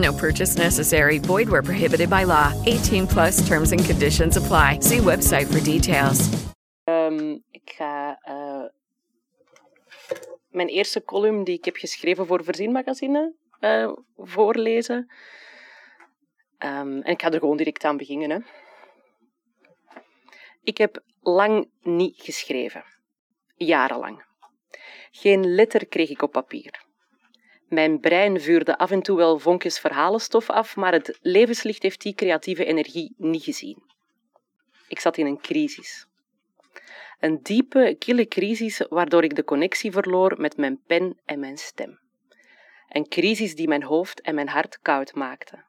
No purchase necessary. Void where prohibited by law. 18 plus terms and conditions apply. See website for details. Um, ik ga uh, mijn eerste column die ik heb geschreven voor Verzin Magazine uh, voorlezen. Um, en ik ga er gewoon direct aan beginnen. Hè. Ik heb lang niet geschreven. Jarenlang. Geen letter kreeg ik op papier. Mijn brein vuurde af en toe wel vonkjes verhalenstof af, maar het levenslicht heeft die creatieve energie niet gezien. Ik zat in een crisis. Een diepe, kille crisis waardoor ik de connectie verloor met mijn pen en mijn stem. Een crisis die mijn hoofd en mijn hart koud maakte.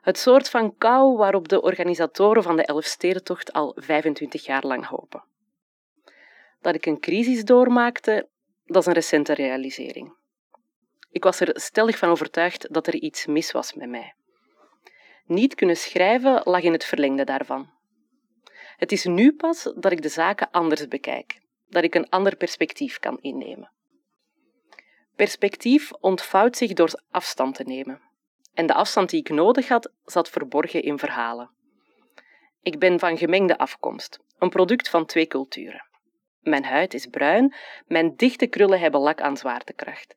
Het soort van kou waarop de organisatoren van de Elfstedentocht al 25 jaar lang hopen. Dat ik een crisis doormaakte, dat is een recente realisering. Ik was er stellig van overtuigd dat er iets mis was met mij. Niet kunnen schrijven lag in het verlengde daarvan. Het is nu pas dat ik de zaken anders bekijk, dat ik een ander perspectief kan innemen. Perspectief ontvouwt zich door afstand te nemen. En de afstand die ik nodig had, zat verborgen in verhalen. Ik ben van gemengde afkomst, een product van twee culturen. Mijn huid is bruin, mijn dichte krullen hebben lak aan zwaartekracht.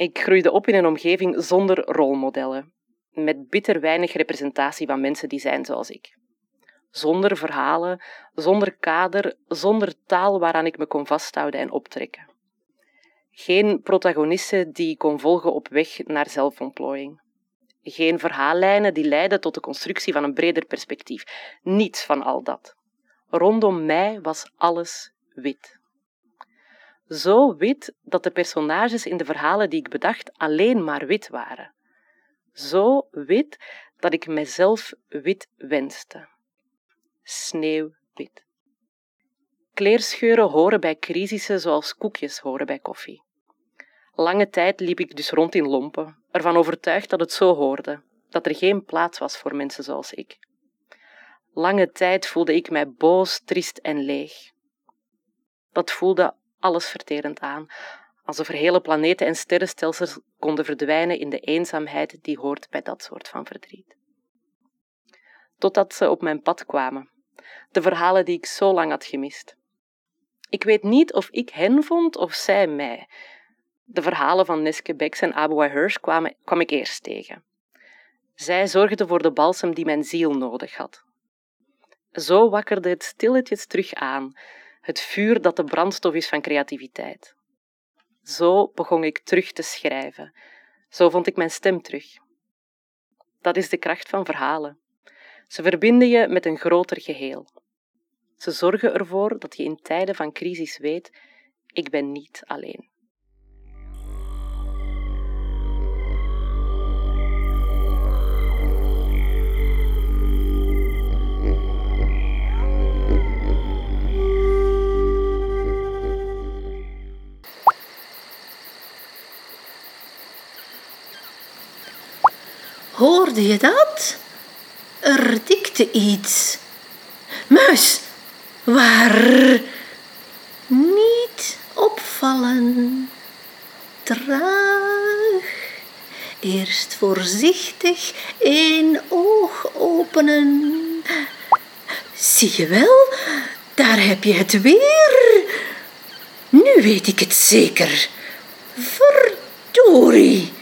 Ik groeide op in een omgeving zonder rolmodellen, met bitter weinig representatie van mensen die zijn zoals ik. Zonder verhalen, zonder kader, zonder taal waaraan ik me kon vasthouden en optrekken. Geen protagonisten die ik kon volgen op weg naar zelfontplooiing. Geen verhaallijnen die leiden tot de constructie van een breder perspectief. Niets van al dat. Rondom mij was alles wit. Zo wit dat de personages in de verhalen die ik bedacht alleen maar wit waren. Zo wit dat ik mezelf wit wenste. Sneeuwwit. Kleerscheuren horen bij crisissen zoals koekjes horen bij koffie. Lange tijd liep ik dus rond in lompen, ervan overtuigd dat het zo hoorde, dat er geen plaats was voor mensen zoals ik. Lange tijd voelde ik mij boos, triest en leeg. Dat voelde allesverterend aan, alsof er hele planeten en sterrenstelsels konden verdwijnen in de eenzaamheid die hoort bij dat soort van verdriet. Totdat ze op mijn pad kwamen, de verhalen die ik zo lang had gemist. Ik weet niet of ik hen vond of zij mij. De verhalen van Neske Becks en Abu Hirsch kwamen, kwam ik eerst tegen. Zij zorgden voor de balsem die mijn ziel nodig had. Zo wakkerde het stilletjes terug aan, het vuur dat de brandstof is van creativiteit. Zo begon ik terug te schrijven. Zo vond ik mijn stem terug. Dat is de kracht van verhalen. Ze verbinden je met een groter geheel. Ze zorgen ervoor dat je in tijden van crisis weet: ik ben niet alleen. Hoorde je dat? Er dikte iets. Muis, waar? Niet opvallen. Traag. Eerst voorzichtig één oog openen. Zie je wel, daar heb je het weer. Nu weet ik het zeker. Verdorie.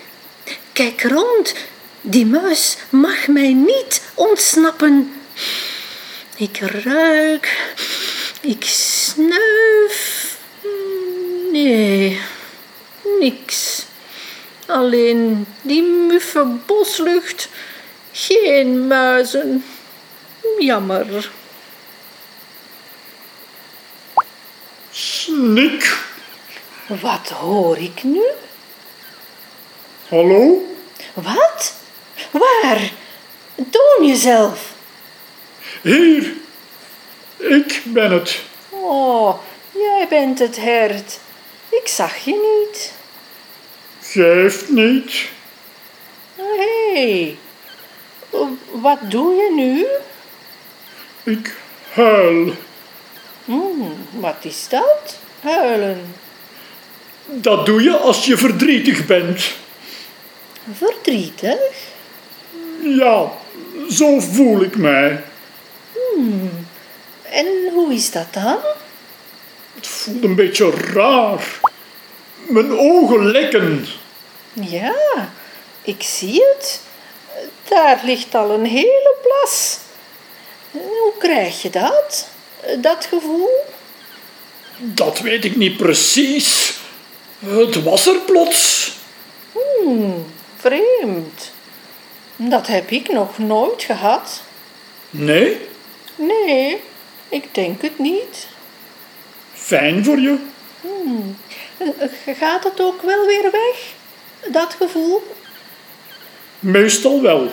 Kijk rond, die muis mag mij niet ontsnappen. Ik ruik Ik snuif. Nee, niks. Alleen die muffe boslucht. Geen muizen. Jammer. Snik. Wat hoor ik nu? Hallo? Wat? Waar? Toon jezelf. Hier. Ik ben het. Oh, jij bent het hert. Ik zag je niet. Geeft niet. Hé, hey. wat doe je nu? Ik huil. Hmm, wat is dat? Huilen. Dat doe je als je verdrietig bent. Verdrietig? Ja, zo voel ik mij. En hoe is dat dan? Het voelt een beetje raar. Mijn ogen lekken. Ja, ik zie het. Daar ligt al een hele plas. Hoe krijg je dat? Dat gevoel? Dat weet ik niet precies. Het was er plots. Hmm, vreemd. Dat heb ik nog nooit gehad. Nee, Nee, ik denk het niet. fijn voor je. Eh, Gaat het ook wel weer weg? Dat gevoel? Meestal wel.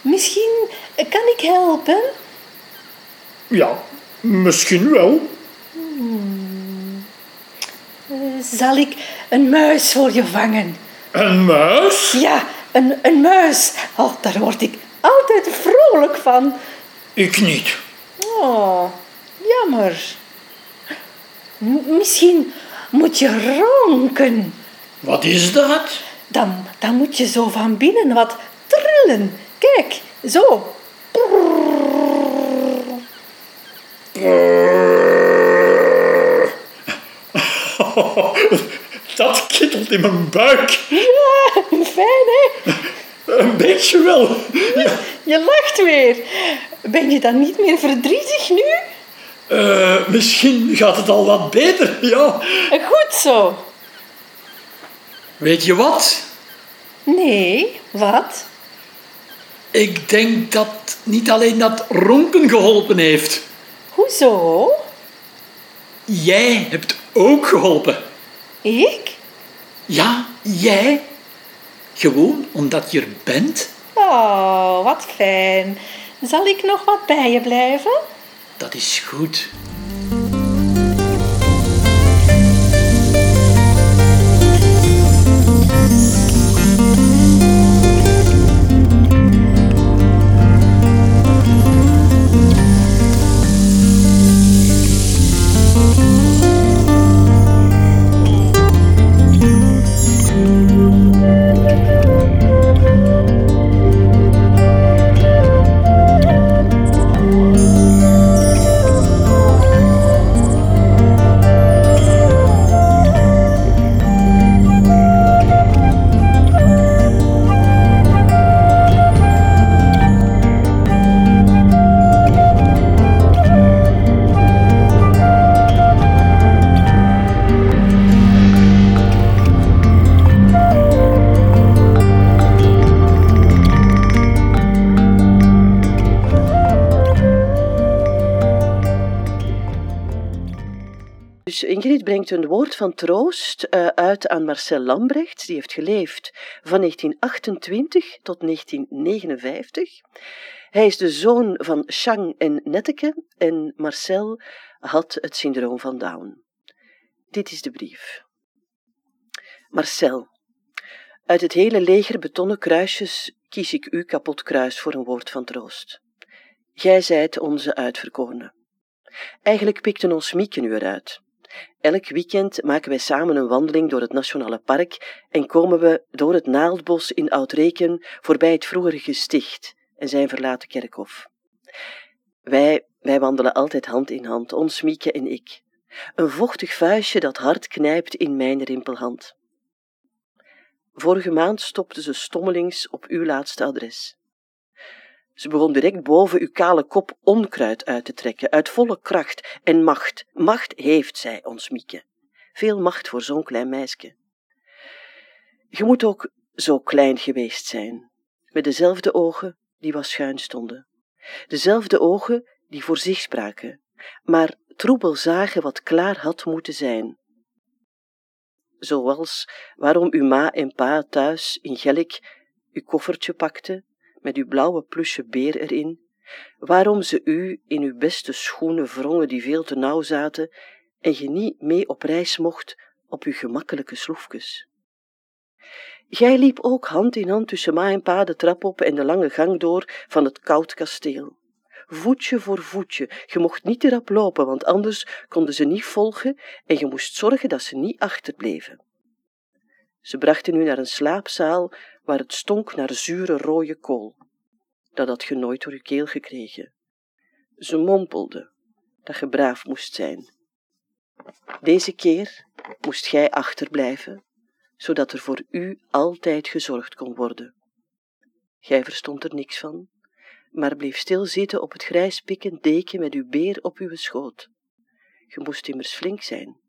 Misschien kan ik helpen. Ja, misschien wel. Eh, Zal ik een muis voor je vangen? Een muis? Ja, een, een muis. Oh, daar word ik altijd vrolijk van. Ik niet. Oh, jammer. M- misschien moet je ronken. Wat is dat? Dan, dan moet je zo van binnen wat trillen. Kijk, zo. Dat kittelt in mijn buik. Fijn hè? Een beetje wel. Ja, Je lacht weer. Ben je dan niet meer verdrietig nu? eh, misschien gaat het al wat beter. Ja. Goed zo. Weet je wat? Nee, wat? Ik denk dat niet alleen dat ronken geholpen heeft. Hoezo? Jij hebt ook geholpen. Ik? Ja, jij. Gewoon omdat je er bent. Oh, wat fijn. Zal ik nog wat bij je blijven? Dat is goed. Van troost eh, uit aan Marcel Lambrecht. Die heeft geleefd van 1928 tot 1959. Hij is de zoon van Chang en Netteke en Marcel had het syndroom van Down. Dit is de brief. Marcel, uit het hele leger betonnen kruisjes kies ik u kapot kruis voor een woord van troost. Gij zijt onze uitverkorene. Eigenlijk pikten ons Mieken u eruit. Elk weekend maken wij samen een wandeling door het Nationale Park en komen we door het Naaldbos in Oudreken voorbij het vroegere gesticht en zijn verlaten kerkhof. Wij, wij wandelen altijd hand in hand, ons Mieke en ik. Een vochtig vuistje dat hard knijpt in mijn rimpelhand. Vorige maand stopte ze stommelings op uw laatste adres. Ze begon direct boven uw kale kop onkruid uit te trekken, uit volle kracht en macht. Macht heeft zij, ons Mieke. Veel macht voor zo'n klein meisje. Je moet ook zo klein geweest zijn, met dezelfde ogen die was schuin stonden, dezelfde ogen die voor zich spraken, maar troebel zagen wat klaar had moeten zijn. Zoals waarom uw ma en pa thuis in Gelk uw koffertje pakten met uw blauwe plusje beer erin, waarom ze u in uw beste schoenen wrongen die veel te nauw zaten en je niet mee op reis mocht op uw gemakkelijke sloefjes. Gij liep ook hand in hand tussen ma en pa de trap op en de lange gang door van het koud kasteel. Voetje voor voetje, je mocht niet erop lopen, want anders konden ze niet volgen en je moest zorgen dat ze niet achterbleven. Ze brachten u naar een slaapzaal waar het stonk naar zure rode kool. Dat had je nooit door je keel gekregen. Ze mompelde dat je braaf moest zijn. Deze keer moest gij achterblijven, zodat er voor u altijd gezorgd kon worden. Gij verstond er niks van, maar bleef stil zitten op het grijs pikken deken met uw beer op uw schoot. Je moest immers flink zijn.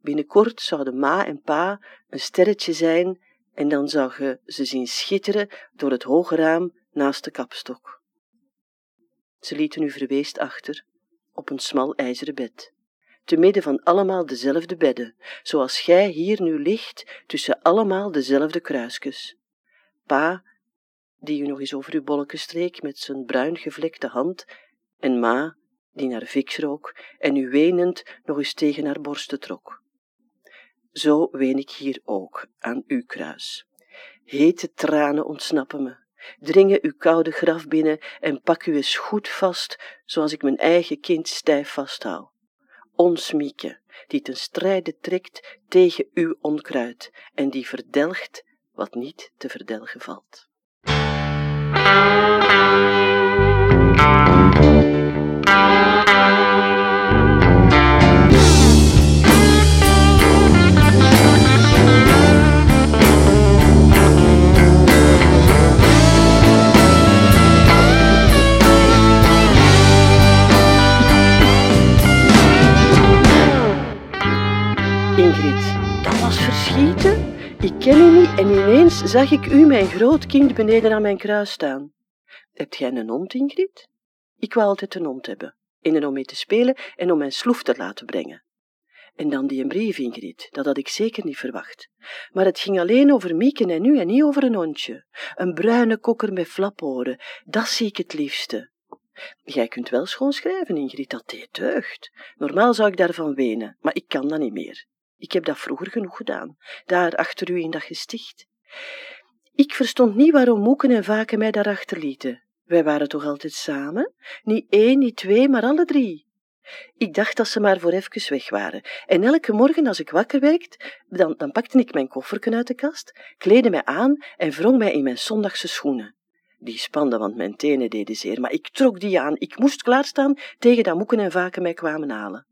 Binnenkort zouden ma en pa een sterretje zijn en dan zou je ze zien schitteren door het hoge raam naast de kapstok. Ze lieten u verweest achter, op een smal ijzeren bed, te midden van allemaal dezelfde bedden, zoals gij hier nu ligt tussen allemaal dezelfde kruisjes. Pa, die u nog eens over uw bolleke streek met zijn bruin gevlekte hand, en ma, die naar Vix rook en u wenend nog eens tegen haar borsten trok. Zo ween ik hier ook aan uw kruis. Hete tranen ontsnappen me, dringen uw koude graf binnen en pak u eens goed vast, zoals ik mijn eigen kind stijf vasthoud. Ons Mieke, die ten strijde trekt tegen uw onkruid en die verdelgt wat niet te verdelgen valt. Ik ken u niet en ineens zag ik u, mijn grootkind, beneden aan mijn kruis staan. Hebt jij een hond, Ingrid? Ik wou altijd een hond hebben, en om mee te spelen en om mijn sloef te laten brengen. En dan die een brief, Ingrid, dat had ik zeker niet verwacht. Maar het ging alleen over Mieken en u en niet over een hondje. Een bruine kokker met flaporen, dat zie ik het liefste. Jij kunt wel schoon schrijven, Ingrid, dat deed deugd. Normaal zou ik daarvan wenen, maar ik kan dat niet meer. Ik heb dat vroeger genoeg gedaan, daar achter u in dat gesticht. Ik verstond niet waarom Moeken en Vaken mij daarachter lieten. Wij waren toch altijd samen? Niet één, niet twee, maar alle drie. Ik dacht dat ze maar voor even weg waren. En elke morgen als ik wakker werd, dan, dan pakte ik mijn kofferken uit de kast, kleedde mij aan en wrong mij in mijn zondagse schoenen. Die spanden, want mijn tenen deden zeer, maar ik trok die aan. Ik moest klaarstaan tegen dat Moeken en Vaken mij kwamen halen.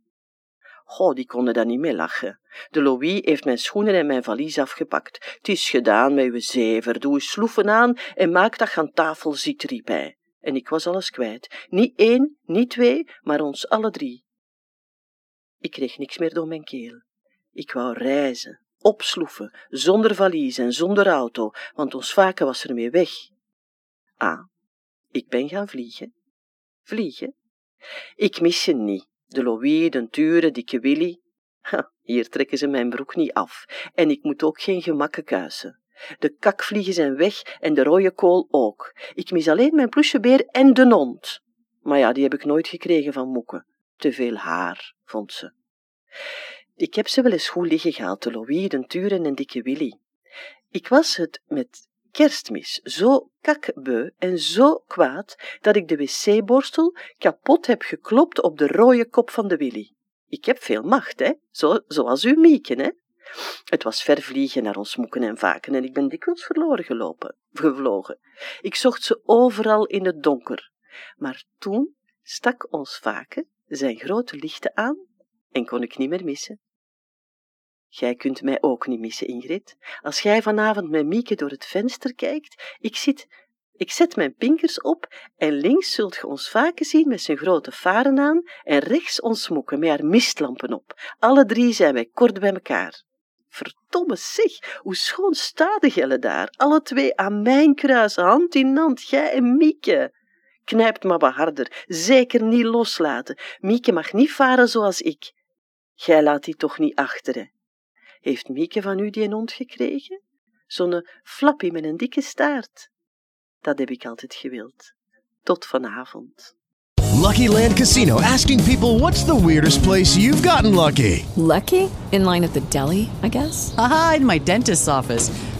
Goh, die konden daar niet mee lachen. De Louis heeft mijn schoenen en mijn valies afgepakt. Het is gedaan met uw zever, doe uw sloeven aan en maak dat aan tafel zit, riep hij. En ik was alles kwijt. Niet één, niet twee, maar ons alle drie. Ik kreeg niks meer door mijn keel. Ik wou reizen, opsloeven, zonder valies en zonder auto, want ons vaken was ermee weg. Ah, ik ben gaan vliegen. Vliegen? Ik mis je niet. De Louis, de dikke Willy. Hier trekken ze mijn broek niet af. En ik moet ook geen gemakken kuisen. De kakvliegen zijn weg en de rode kool ook. Ik mis alleen mijn ploesjebeer en de hond. Maar ja, die heb ik nooit gekregen van Moeke. Te veel haar, vond ze. Ik heb ze wel eens goed liggen gehaald, de Louis, de Turen en dikke Willy. Ik was het met kerstmis zo kakbeu en zo kwaad dat ik de wc-borstel kapot heb geklopt op de rode kop van de Willy. Ik heb veel macht, hè? Zo, zoals u Mieken, hè? Het was ver vliegen naar ons moeken en vaken en ik ben dikwijls verloren gelopen, gevlogen. Ik zocht ze overal in het donker. Maar toen stak ons vaken zijn grote lichten aan en kon ik niet meer missen. Gij kunt mij ook niet missen, Ingrid. Als gij vanavond met Mieke door het venster kijkt, ik zit Ik zet mijn pinkers op en links zult ge ons vaker zien met zijn grote varen aan en rechts ons smokken met haar mistlampen op. Alle drie zijn wij kort bij elkaar. Verdomme zeg, hoe schoon staat de gelle daar, alle twee aan mijn kruis, hand in hand, jij en Mieke. Knijpt maar wat harder, zeker niet loslaten. Mieke mag niet varen zoals ik. Gij laat die toch niet achter, hè? Heeft Mieke van u die hond gekregen? Zo'n flappie met een dikke staart. Dat heb ik altijd gewild. Tot vanavond. Lucky Land Casino asking people what's the weirdest place you've gotten lucky? Lucky? In line at the deli, I guess? Aha, in my dentist's office.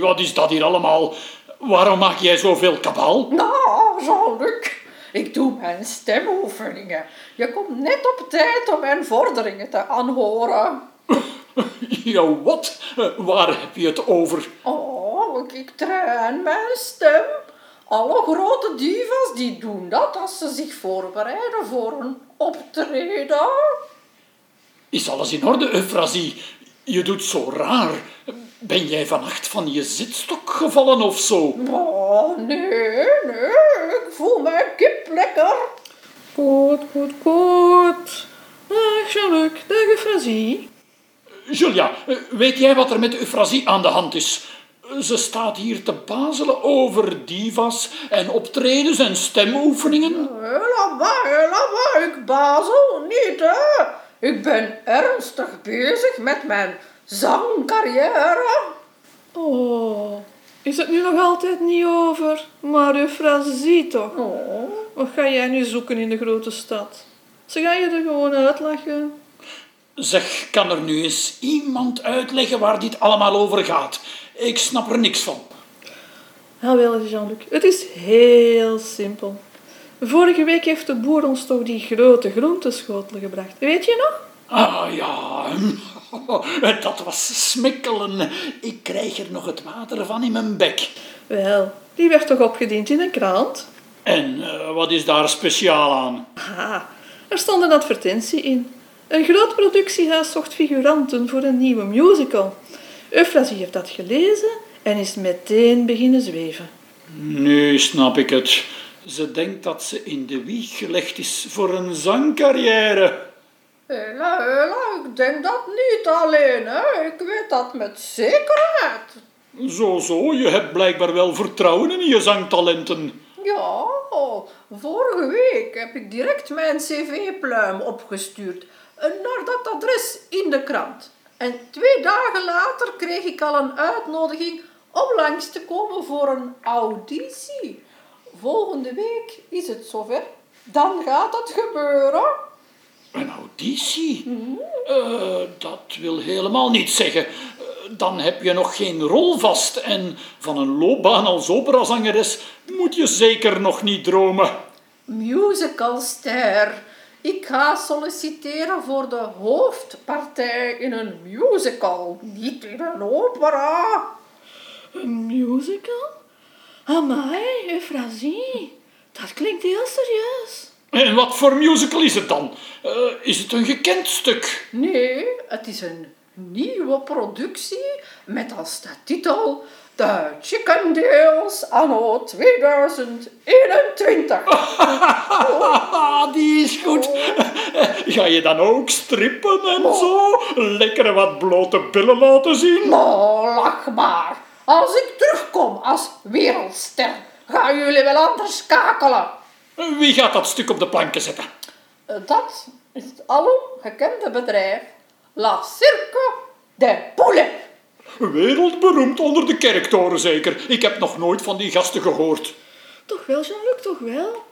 Wat is dat hier allemaal? Waarom maak jij zoveel kabaal? Nou, Jean-Luc, ik doe mijn stemoefeningen. Je komt net op tijd om mijn vorderingen te aanhoren. Ja, wat? Waar heb je het over? Oh, ik- ik train mijn stem. Alle grote divas die doen dat als ze zich voorbereiden voor een optreden. Is alles in orde, Euphrasie? Je doet zo raar. Ben jij vannacht van je zitstok gevallen of zo? Oh, nee, nee, ik voel mij kip lekker. Goed, goed, goed. Dag Jean-Luc, dag Euphrasie. Julia, eh, weet jij wat er met Euphrasie aan de hand is? Ze staat hier te bazelen over divas en optredens en stemoefeningen. Helemaal, helemaal, ik bazel niet, hè. Ik ben ernstig bezig met mijn zangcarrière. Oh, is het nu nog altijd niet over? Maar Euphrasie toch? Oh, Wat ga jij nu zoeken in de grote stad? Ze gaan je er gewoon uitlachen. Zeg, kan er nu eens iemand uitleggen waar dit allemaal over gaat? Ik snap er niks van. Jawel, Jean-Luc, het is heel simpel. Vorige week heeft de boer ons toch die grote groenteschotel gebracht. Weet je nog? Ah ja, dat was smikkelen. Ik krijg er nog het water van in mijn bek. Wel, die werd toch opgediend in een krant? En eh, wat is daar speciaal aan? Ah, er stond een advertentie in. Een groot productiehuis zocht figuranten voor een nieuwe musical. Euphrasie heeft dat gelezen en is meteen beginnen zweven. Nu snap ik het. Ze denkt dat ze in de wieg gelegd is voor een zangcarrière. Hela, hela, ik denk dat niet alleen, hè. Ik weet dat met zekerheid. Zo, zo, je hebt blijkbaar wel vertrouwen in je zangtalenten. Ja, vorige week heb ik direct mijn cv-pluim opgestuurd naar dat adres in de krant. En twee dagen later kreeg ik al een uitnodiging om langs te komen voor een auditie. Volgende week is het zover. Dan gaat het gebeuren. Een auditie? Eh, dat wil helemaal niet zeggen. Eh, Dan heb je nog geen rol vast en van een loopbaan als operazangeres moet je zeker nog niet dromen. Musicalster. Ik ga solliciteren voor de hoofdpartij in een musical, niet in een opera. Een musical? Amai, Euphrasie. Dat klinkt heel serieus. En wat voor musical is het dan? Eh, is het een gekend stuk? Nee, het is een nieuwe productie met als de titel The Chickendales anno 2021. Ah, die is goed. Ga je dan ook strippen en zo? Lekker wat blote billen laten zien? Nou, lach maar. Als ik terugkom als wereldster, gaan jullie wel anders schakelen. Wie gaat dat stuk op de planken zetten? Dat is het alom gekende bedrijf La Cirque de Poulet. Wereldberoemd onder de kerktoren zeker. Ik heb nog nooit van die gasten gehoord. Toch wel, Jean-Luc, toch wel.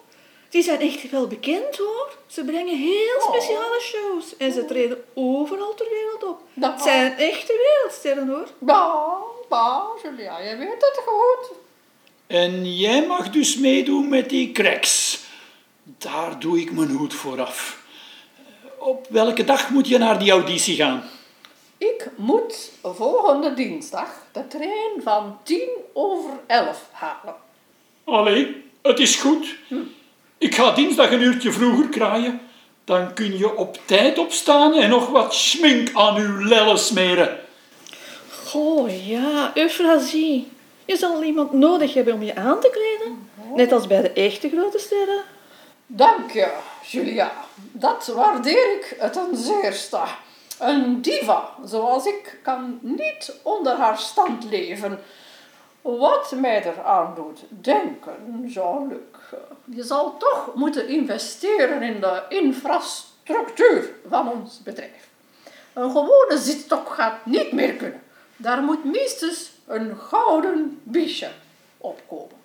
Die zijn echt wel bekend hoor. Ze brengen heel speciale shows en ze treden overal ter wereld op. Nou. Het zijn echte wereldsterren hoor. Bah, bah, Julia, jij weet het goed. En jij mag dus meedoen met die cracks. Daar doe ik mijn hoed voor af. Op welke dag moet je naar die auditie gaan? Ik moet volgende dinsdag de trein van tien over elf halen. Allee, het is goed. Ik ga dinsdag een uurtje vroeger kraaien. Dan kun je op tijd opstaan en nog wat schmink aan uw lellen smeren. Goh ja, Euphrasie. Je zal iemand nodig hebben om je aan te kleden. Net als bij de echte grote sterren. Dank je, Julia. Dat waardeer ik ten zeerste. Een diva zoals ik kan niet onder haar stand leven. Wat mij eraan doet denken, Jean-Luc, je zal toch moeten investeren in de infrastructuur van ons bedrijf. Een gewone zitstok gaat niet meer kunnen. Daar moet minstens een gouden biesje opkomen.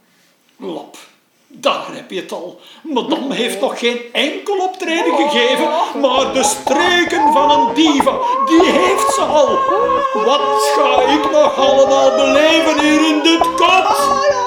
Lap, daar heb je het al. Madame heeft nog geen enkel optreden gegeven, maar de streken van een diva, die heeft ze al. Wat ga ik nog allemaal beleven hier in dit kot?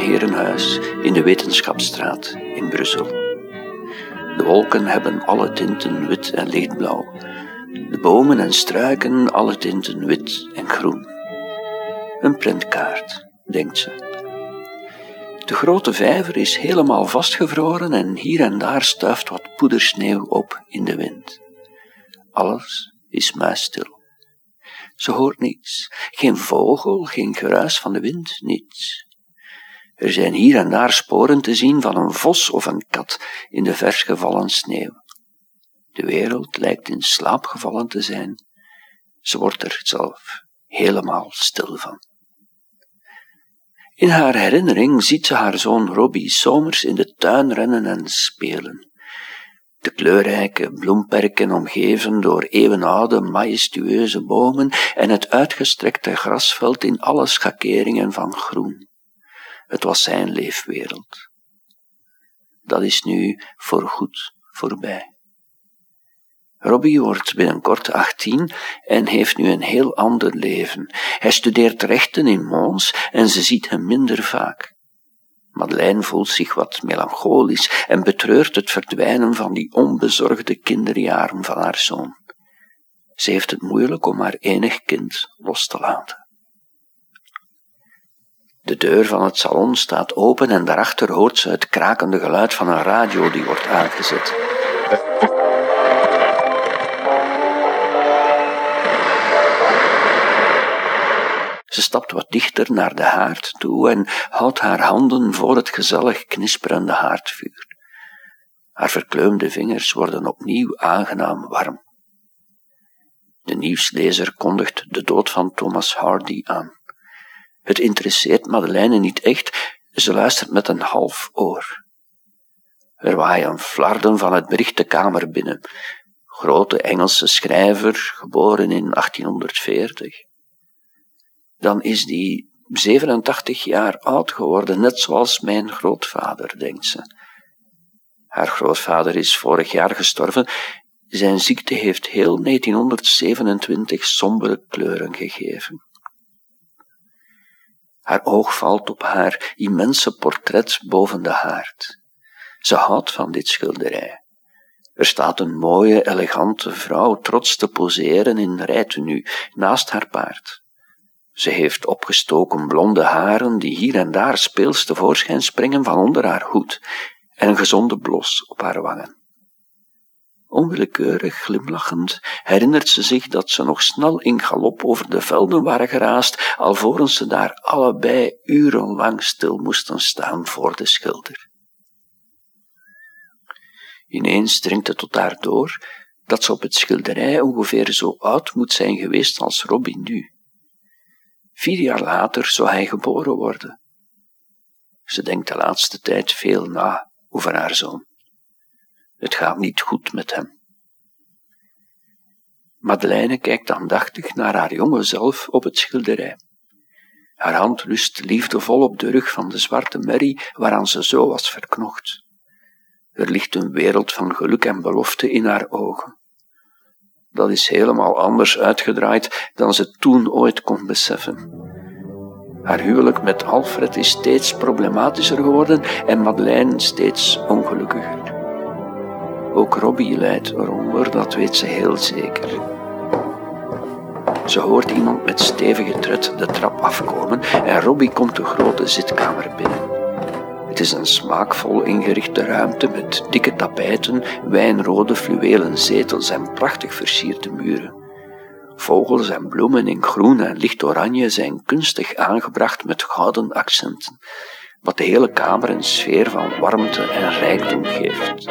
Herenhuis in de Wetenschapsstraat in Brussel. De wolken hebben alle tinten wit en lichtblauw. De bomen en struiken alle tinten wit en groen. Een prentkaart, denkt ze. De grote vijver is helemaal vastgevroren en hier en daar stuift wat poedersneeuw op in de wind. Alles is muisstil. Ze hoort niets. Geen vogel, geen geruis van de wind, niets. Er zijn hier en daar sporen te zien van een vos of een kat in de vers gevallen sneeuw. De wereld lijkt in slaap gevallen te zijn. Ze wordt er zelf helemaal stil van. In haar herinnering ziet ze haar zoon Robbie zomers in de tuin rennen en spelen. De kleurrijke bloemperken omgeven door eeuwenoude majestueuze bomen en het uitgestrekte grasveld in alle schakeringen van groen. Het was zijn leefwereld. Dat is nu voorgoed voorbij. Robbie wordt binnenkort 18 en heeft nu een heel ander leven. Hij studeert rechten in Mons en ze ziet hem minder vaak. Madeleine voelt zich wat melancholisch en betreurt het verdwijnen van die onbezorgde kinderjaren van haar zoon. Ze heeft het moeilijk om haar enig kind los te laten. De deur van het salon staat open en daarachter hoort ze het krakende geluid van een radio die wordt aangezet. Ze stapt wat dichter naar de haard toe en houdt haar handen voor het gezellig knisperende haardvuur. Haar verkleumde vingers worden opnieuw aangenaam warm. De nieuwslezer kondigt de dood van Thomas Hardy aan. Het interesseert Madeleine niet echt, ze luistert met een half oor. Er waaien flarden van het bericht de kamer binnen. Grote Engelse schrijver, geboren in 1840. Dan is die 87 jaar oud geworden, net zoals mijn grootvader, denkt ze. Haar grootvader is vorig jaar gestorven. Zijn ziekte heeft heel 1927 sombere kleuren gegeven. Haar oog valt op haar immense portret boven de haard. Ze houdt van dit schilderij. Er staat een mooie, elegante vrouw trots te poseren in rijtenu naast haar paard. Ze heeft opgestoken blonde haren die hier en daar speels tevoorschijn springen van onder haar hoed en een gezonde blos op haar wangen. Onwillekeurig glimlachend herinnert ze zich dat ze nog snel in galop over de velden waren geraasd, alvorens ze daar allebei urenlang stil moesten staan voor de schilder. Ineens dringt het tot haar door dat ze op het schilderij ongeveer zo oud moet zijn geweest als Robin nu. Vier jaar later zou hij geboren worden. Ze denkt de laatste tijd veel na over haar zoon. Het gaat niet goed met hem. Madeleine kijkt aandachtig naar haar jonge zelf op het schilderij. Haar hand rust liefdevol op de rug van de zwarte merrie waaraan ze zo was verknocht. Er ligt een wereld van geluk en belofte in haar ogen. Dat is helemaal anders uitgedraaid dan ze toen ooit kon beseffen. Haar huwelijk met Alfred is steeds problematischer geworden en Madeleine steeds ongelukkiger. Ook Robbie lijdt eronder, dat weet ze heel zeker. Ze hoort iemand met stevige tred de trap afkomen en Robbie komt de grote zitkamer binnen. Het is een smaakvol ingerichte ruimte met dikke tapijten, wijnrode fluwelen zetels en prachtig versierde muren. Vogels en bloemen in groen en licht oranje zijn kunstig aangebracht met gouden accenten, wat de hele kamer een sfeer van warmte en rijkdom geeft.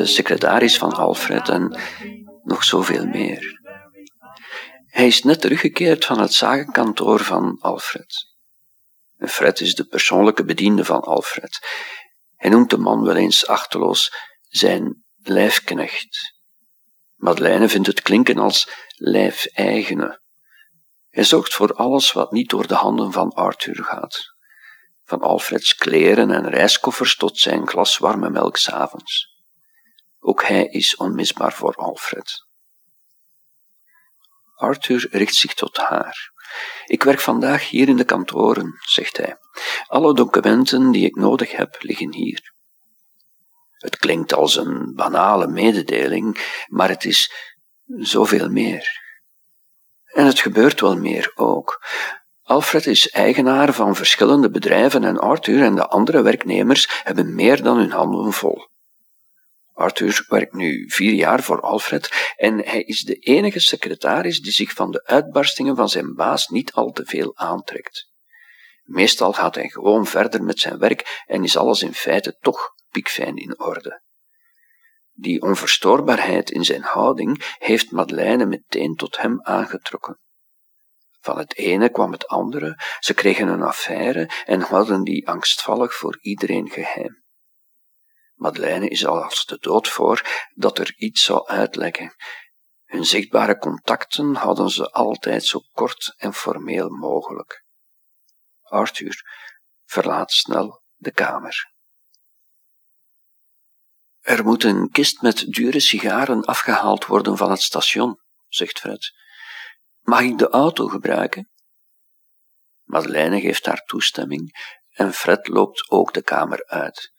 De secretaris van Alfred en nog zoveel meer. Hij is net teruggekeerd van het zakenkantoor van Alfred. Fred is de persoonlijke bediende van Alfred. Hij noemt de man wel eens achterloos zijn lijfknecht. Madeleine vindt het klinken als lijfeigene. Hij zorgt voor alles wat niet door de handen van Arthur gaat. Van Alfreds kleren en reiskoffers tot zijn glas warme melk s'avonds. Ook hij is onmisbaar voor Alfred. Arthur richt zich tot haar. Ik werk vandaag hier in de kantoren, zegt hij. Alle documenten die ik nodig heb liggen hier. Het klinkt als een banale mededeling, maar het is zoveel meer. En het gebeurt wel meer ook. Alfred is eigenaar van verschillende bedrijven en Arthur en de andere werknemers hebben meer dan hun handen vol. Arthur werkt nu vier jaar voor Alfred en hij is de enige secretaris die zich van de uitbarstingen van zijn baas niet al te veel aantrekt. Meestal gaat hij gewoon verder met zijn werk en is alles in feite toch piekfijn in orde. Die onverstoorbaarheid in zijn houding heeft Madeleine meteen tot hem aangetrokken. Van het ene kwam het andere, ze kregen een affaire en hadden die angstvallig voor iedereen geheim. Madeleine is al als de dood voor dat er iets zou uitlekken. Hun zichtbare contacten hadden ze altijd zo kort en formeel mogelijk. Arthur verlaat snel de kamer. Er moet een kist met dure sigaren afgehaald worden van het station, zegt Fred. Mag ik de auto gebruiken? Madeleine geeft haar toestemming en Fred loopt ook de kamer uit.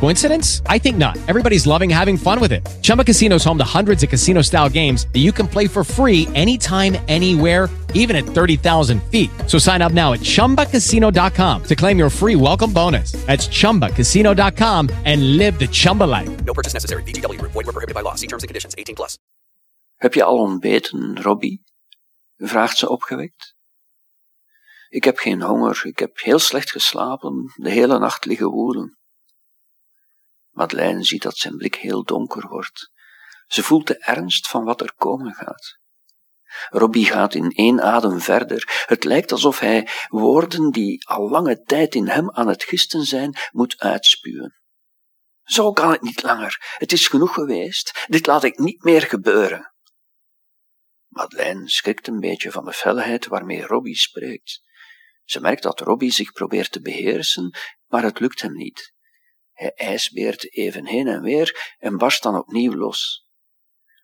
Coincidence? I think not. Everybody's loving having fun with it. Chumba Casino is home to hundreds of casino-style games that you can play for free anytime, anywhere even at 30,000 feet. So sign up now at ChumbaCasino.com to claim your free welcome bonus. That's ChumbaCasino.com and live the Chumba life. No purchase necessary. VGW. Void were prohibited by law. See terms and conditions. 18 plus. Heb je al ontbeten, Robbie? vraagt ze opgewekt. Ik heb geen honger. Ik heb heel slecht geslapen. De hele nacht liggen woelen. Madeleine ziet dat zijn blik heel donker wordt. Ze voelt de ernst van wat er komen gaat. Robbie gaat in één adem verder. Het lijkt alsof hij woorden die al lange tijd in hem aan het gisten zijn, moet uitspuwen. Zo kan het niet langer. Het is genoeg geweest. Dit laat ik niet meer gebeuren. Madeleine schrikt een beetje van de felheid waarmee Robbie spreekt. Ze merkt dat Robbie zich probeert te beheersen, maar het lukt hem niet. Hij ijsbeert even heen en weer en barst dan opnieuw los.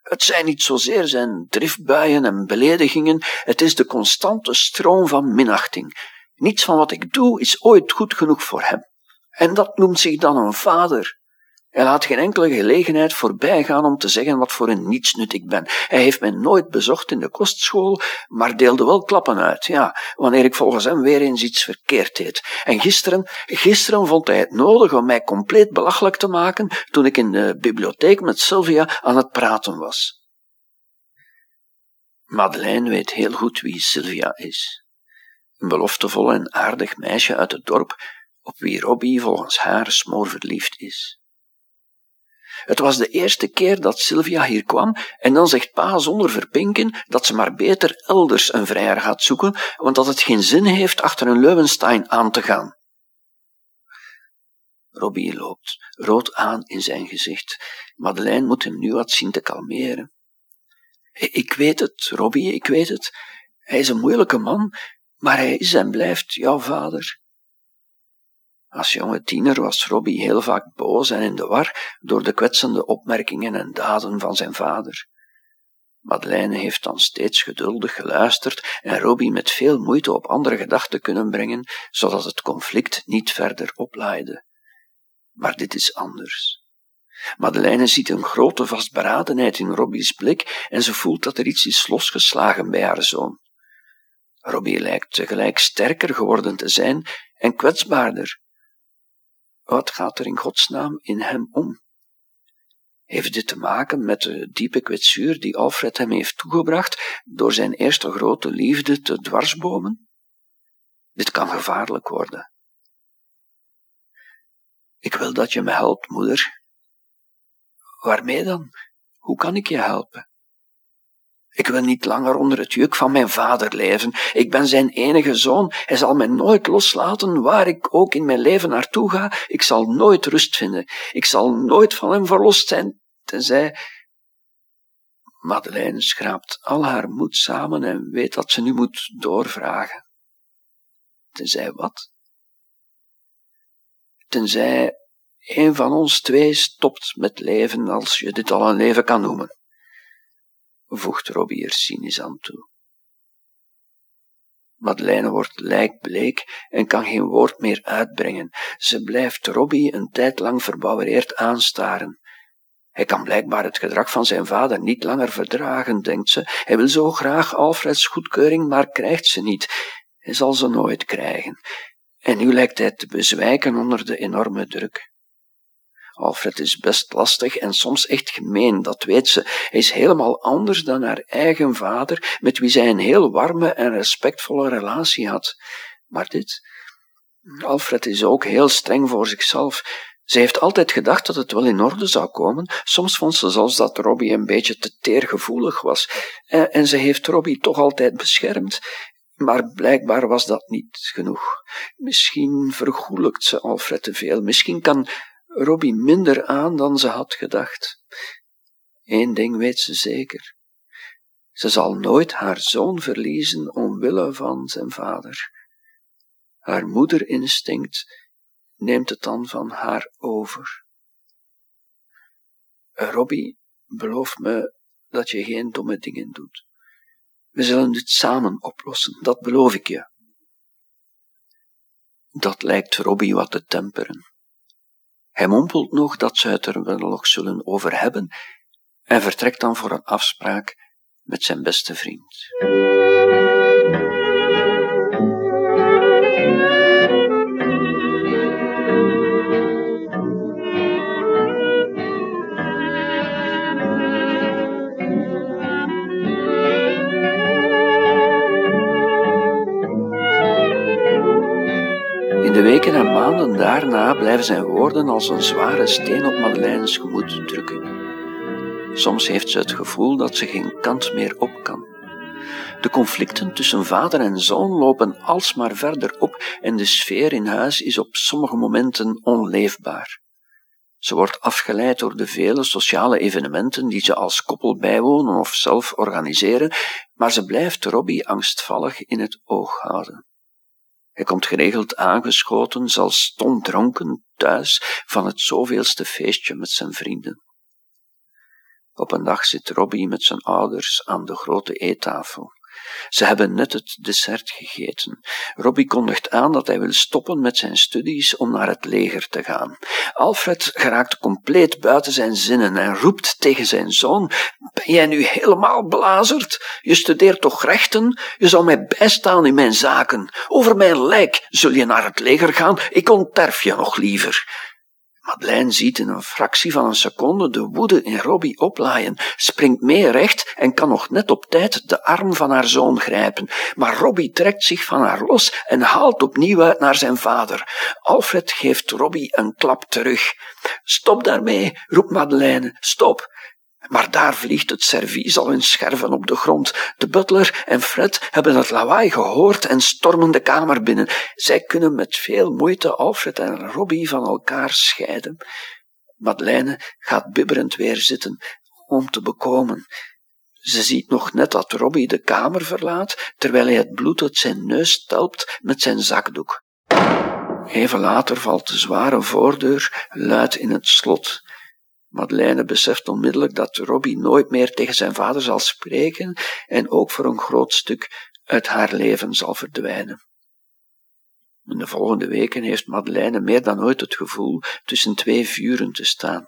Het zijn niet zozeer zijn driftbuien en beledigingen, het is de constante stroom van minachting. Niets van wat ik doe is ooit goed genoeg voor hem. En dat noemt zich dan een vader. Hij laat geen enkele gelegenheid voorbijgaan om te zeggen wat voor een nietsnut ik ben. Hij heeft mij nooit bezocht in de kostschool, maar deelde wel klappen uit, ja, wanneer ik volgens hem weer eens iets verkeerd deed. En gisteren, gisteren vond hij het nodig om mij compleet belachelijk te maken toen ik in de bibliotheek met Sylvia aan het praten was. Madeleine weet heel goed wie Sylvia is. Een beloftevol en aardig meisje uit het dorp, op wie Robbie volgens haar smoorverliefd is. Het was de eerste keer dat Sylvia hier kwam en dan zegt pa zonder verpinken dat ze maar beter elders een vrijer gaat zoeken, want dat het geen zin heeft achter een Leuwenstein aan te gaan. Robbie loopt, rood aan in zijn gezicht. Madeleine moet hem nu wat zien te kalmeren. Ik weet het, Robbie, ik weet het. Hij is een moeilijke man, maar hij is en blijft jouw vader. Als jonge tiener was Robbie heel vaak boos en in de war door de kwetsende opmerkingen en daden van zijn vader. Madeleine heeft dan steeds geduldig geluisterd en Robbie met veel moeite op andere gedachten kunnen brengen, zodat het conflict niet verder oplaaide. Maar dit is anders. Madeleine ziet een grote vastberadenheid in Robbie's blik en ze voelt dat er iets is losgeslagen bij haar zoon. Robbie lijkt tegelijk sterker geworden te zijn en kwetsbaarder. Wat gaat er in godsnaam in hem om? Heeft dit te maken met de diepe kwetsuur die Alfred hem heeft toegebracht door zijn eerste grote liefde te dwarsbomen? Dit kan gevaarlijk worden. Ik wil dat je me helpt, moeder. Waarmee dan? Hoe kan ik je helpen? Ik wil niet langer onder het juk van mijn vader leven. Ik ben zijn enige zoon. Hij zal mij nooit loslaten, waar ik ook in mijn leven naartoe ga. Ik zal nooit rust vinden. Ik zal nooit van hem verlost zijn, tenzij... Madeleine schraapt al haar moed samen en weet dat ze nu moet doorvragen. Tenzij wat? Tenzij een van ons twee stopt met leven, als je dit al een leven kan noemen, voegt Robbie er cynisch aan toe. Madeleine wordt lijkbleek en kan geen woord meer uitbrengen. Ze blijft Robbie een tijd lang verbouwereerd aanstaren. Hij kan blijkbaar het gedrag van zijn vader niet langer verdragen, denkt ze. Hij wil zo graag Alfreds goedkeuring, maar krijgt ze niet. Hij zal ze nooit krijgen. En nu lijkt hij te bezwijken onder de enorme druk. Alfred is best lastig en soms echt gemeen, dat weet ze. Hij is helemaal anders dan haar eigen vader, met wie zij een heel warme en respectvolle relatie had. Maar dit. Alfred is ook heel streng voor zichzelf. Ze heeft altijd gedacht dat het wel in orde zou komen. Soms vond ze zelfs dat Robbie een beetje te teergevoelig was. En, ze heeft Robbie toch altijd beschermd. Maar blijkbaar was dat niet genoeg. Misschien vergoelijkt ze Alfred te veel. Misschien kan Robbie minder aan dan ze had gedacht. Eén ding weet ze zeker. Ze zal nooit haar zoon verliezen omwille van zijn vader. Haar moederinstinct neemt het dan van haar over. Robbie, beloof me dat je geen domme dingen doet. We zullen dit samen oplossen, dat beloof ik je. Dat lijkt Robbie wat te temperen. Hij mompelt nog dat ze het er wel nog zullen over hebben en vertrekt dan voor een afspraak met zijn beste vriend. En maanden daarna blijven zijn woorden als een zware steen op Madeleine's gemoed drukken. Soms heeft ze het gevoel dat ze geen kant meer op kan. De conflicten tussen vader en zoon lopen alsmaar verder op en de sfeer in huis is op sommige momenten onleefbaar. Ze wordt afgeleid door de vele sociale evenementen die ze als koppel bijwonen of zelf organiseren, maar ze blijft Robbie angstvallig in het oog houden. Hij komt geregeld aangeschoten, zelfs stomdronken, thuis van het zoveelste feestje met zijn vrienden. Op een dag zit Robbie met zijn ouders aan de grote eettafel. Ze hebben net het dessert gegeten. Robbie kondigt aan dat hij wil stoppen met zijn studies om naar het leger te gaan. Alfred geraakt compleet buiten zijn zinnen en roept tegen zijn zoon: Ben jij nu helemaal blazerd? Je studeert toch rechten? Je zal mij bijstaan in mijn zaken. Over mijn lijk zul je naar het leger gaan? Ik onterf je nog liever. Madeleine ziet in een fractie van een seconde de woede in Robbie oplaaien, springt mee recht en kan nog net op tijd de arm van haar zoon grijpen. Maar Robbie trekt zich van haar los en haalt opnieuw uit naar zijn vader. Alfred geeft Robbie een klap terug. Stop daarmee, roept Madeleine, stop. Maar daar vliegt het servies al in scherven op de grond. De butler en Fred hebben het lawaai gehoord en stormen de kamer binnen. Zij kunnen met veel moeite Alfred en Robbie van elkaar scheiden. Madeleine gaat bibberend weer zitten om te bekomen. Ze ziet nog net dat Robbie de kamer verlaat, terwijl hij het bloed uit zijn neus telpt met zijn zakdoek. Even later valt de zware voordeur luid in het slot. Madeleine beseft onmiddellijk dat Robbie nooit meer tegen zijn vader zal spreken en ook voor een groot stuk uit haar leven zal verdwijnen. In de volgende weken heeft Madeleine meer dan ooit het gevoel tussen twee vuren te staan,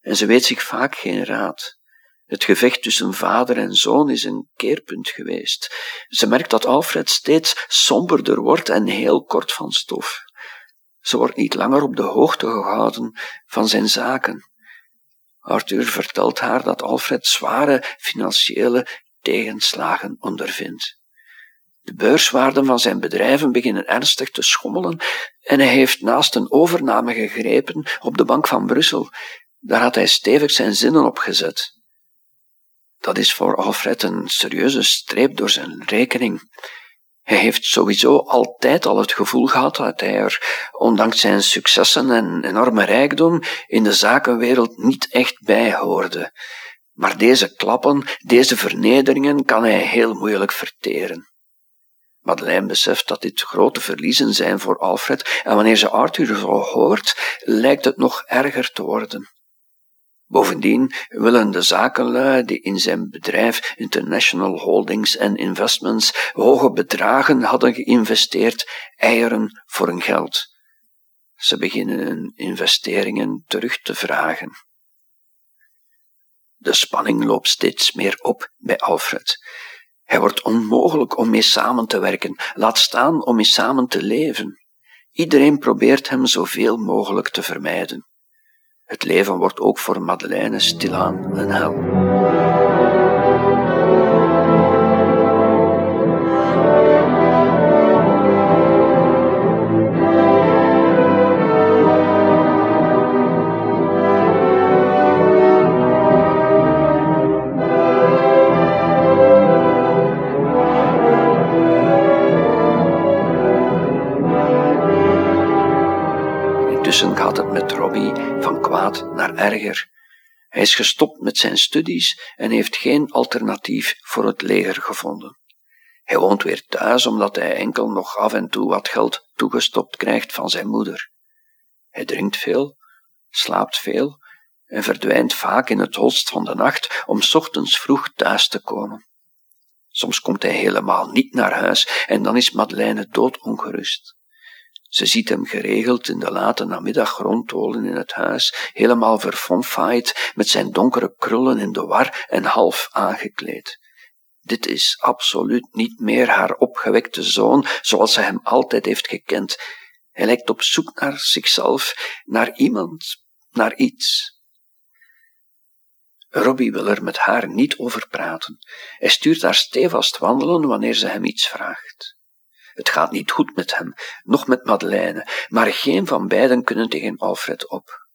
en ze weet zich vaak geen raad. Het gevecht tussen vader en zoon is een keerpunt geweest. Ze merkt dat Alfred steeds somberder wordt en heel kort van stof. Ze wordt niet langer op de hoogte gehouden van zijn zaken. Arthur vertelt haar dat Alfred zware financiële tegenslagen ondervindt. De beurswaarden van zijn bedrijven beginnen ernstig te schommelen en hij heeft naast een overname gegrepen op de Bank van Brussel. Daar had hij stevig zijn zinnen op gezet. Dat is voor Alfred een serieuze streep door zijn rekening. Hij heeft sowieso altijd al het gevoel gehad dat hij er, ondanks zijn successen en enorme rijkdom, in de zakenwereld niet echt bij hoorde. Maar deze klappen, deze vernederingen kan hij heel moeilijk verteren. Madeleine beseft dat dit grote verliezen zijn voor Alfred en wanneer ze Arthur zo hoort, lijkt het nog erger te worden. Bovendien willen de zakenlui die in zijn bedrijf International Holdings and Investments hoge bedragen hadden geïnvesteerd, eieren voor hun geld. Ze beginnen hun investeringen terug te vragen. De spanning loopt steeds meer op bij Alfred. Hij wordt onmogelijk om mee samen te werken, laat staan om mee samen te leven. Iedereen probeert hem zoveel mogelijk te vermijden. Het leven wordt ook voor Madeleine stilaan een hel. Hij is gestopt met zijn studies en heeft geen alternatief voor het leger gevonden. Hij woont weer thuis omdat hij enkel nog af en toe wat geld toegestopt krijgt van zijn moeder. Hij drinkt veel, slaapt veel en verdwijnt vaak in het holst van de nacht om ochtends vroeg thuis te komen. Soms komt hij helemaal niet naar huis en dan is Madeleine doodongerust. Ze ziet hem geregeld in de late namiddag rondtolen in het huis, helemaal verfonfaaid, met zijn donkere krullen in de war en half aangekleed. Dit is absoluut niet meer haar opgewekte zoon, zoals ze hem altijd heeft gekend. Hij lijkt op zoek naar zichzelf, naar iemand, naar iets. Robbie wil er met haar niet over praten. Hij stuurt haar stevast wandelen wanneer ze hem iets vraagt. Het gaat niet goed met hem, noch met Madeleine, maar geen van beiden kunnen tegen Alfred op.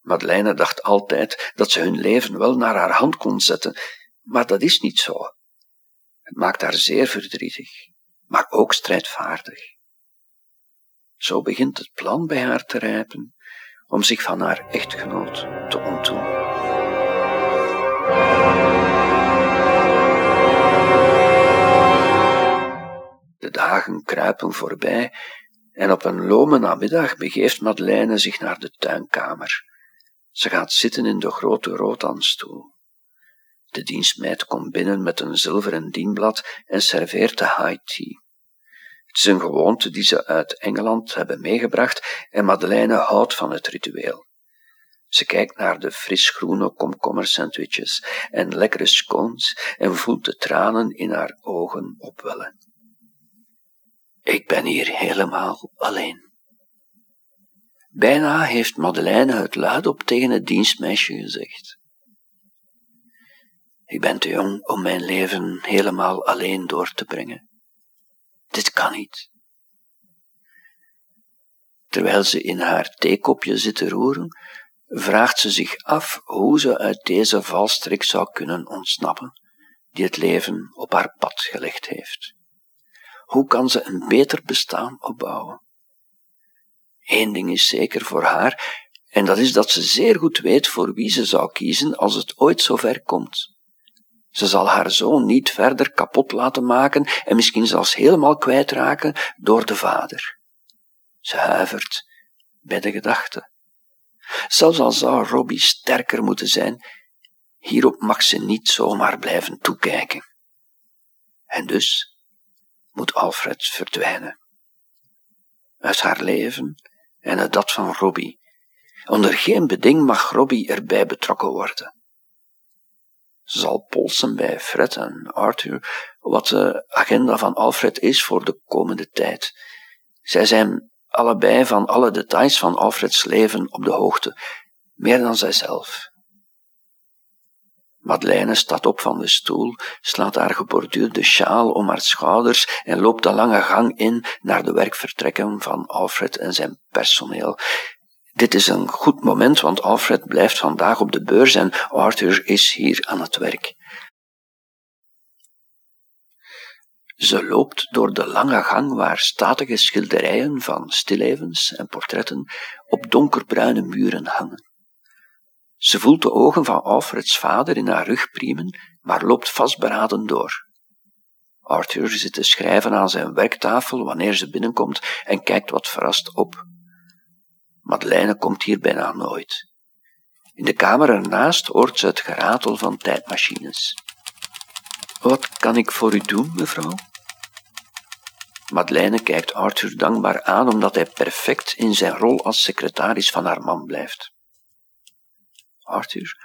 Madeleine dacht altijd dat ze hun leven wel naar haar hand kon zetten, maar dat is niet zo. Het maakt haar zeer verdrietig, maar ook strijdvaardig. Zo begint het plan bij haar te rijpen om zich van haar echtgenoot te ontdoen. De dagen kruipen voorbij en op een lome namiddag begeeft Madeleine zich naar de tuinkamer. Ze gaat zitten in de grote rotanstoel. De dienstmeid komt binnen met een zilveren dienblad en serveert de high tea. Het is een gewoonte die ze uit Engeland hebben meegebracht en Madeleine houdt van het ritueel. Ze kijkt naar de frisgroene komkommersandwiches en lekkere scones en voelt de tranen in haar ogen opwellen. Ik ben hier helemaal alleen. Bijna heeft Madeleine het luidop tegen het dienstmeisje gezegd. Ik ben te jong om mijn leven helemaal alleen door te brengen. Dit kan niet. Terwijl ze in haar theekopje zit te roeren, vraagt ze zich af hoe ze uit deze valstrik zou kunnen ontsnappen, die het leven op haar pad gelegd heeft. Hoe kan ze een beter bestaan opbouwen? Eén ding is zeker voor haar, en dat is dat ze zeer goed weet voor wie ze zou kiezen als het ooit zover komt. Ze zal haar zoon niet verder kapot laten maken en misschien zelfs helemaal kwijtraken door de vader. Ze huivert bij de gedachte. Zelfs al zou Robbie sterker moeten zijn, hierop mag ze niet zomaar blijven toekijken. En dus moet Alfred verdwijnen. Uit haar leven en uit dat van Robbie. Onder geen beding mag Robbie erbij betrokken worden. Ze zal polsen bij Fred en Arthur wat de agenda van Alfred is voor de komende tijd. Zij zijn allebei van alle details van Alfreds leven op de hoogte, meer dan zijzelf. Madeleine staat op van de stoel, slaat haar geborduurde sjaal om haar schouders en loopt de lange gang in naar de werkvertrekken van Alfred en zijn personeel. Dit is een goed moment, want Alfred blijft vandaag op de beurs en Arthur is hier aan het werk. Ze loopt door de lange gang waar statige schilderijen van stillevens en portretten op donkerbruine muren hangen. Ze voelt de ogen van Alfreds vader in haar rug priemen, maar loopt vastberaden door. Arthur zit te schrijven aan zijn werktafel wanneer ze binnenkomt en kijkt wat verrast op. Madeleine komt hier bijna nooit. In de kamer ernaast hoort ze het geratel van tijdmachines. Wat kan ik voor u doen, mevrouw? Madeleine kijkt Arthur dankbaar aan omdat hij perfect in zijn rol als secretaris van haar man blijft. Arthur,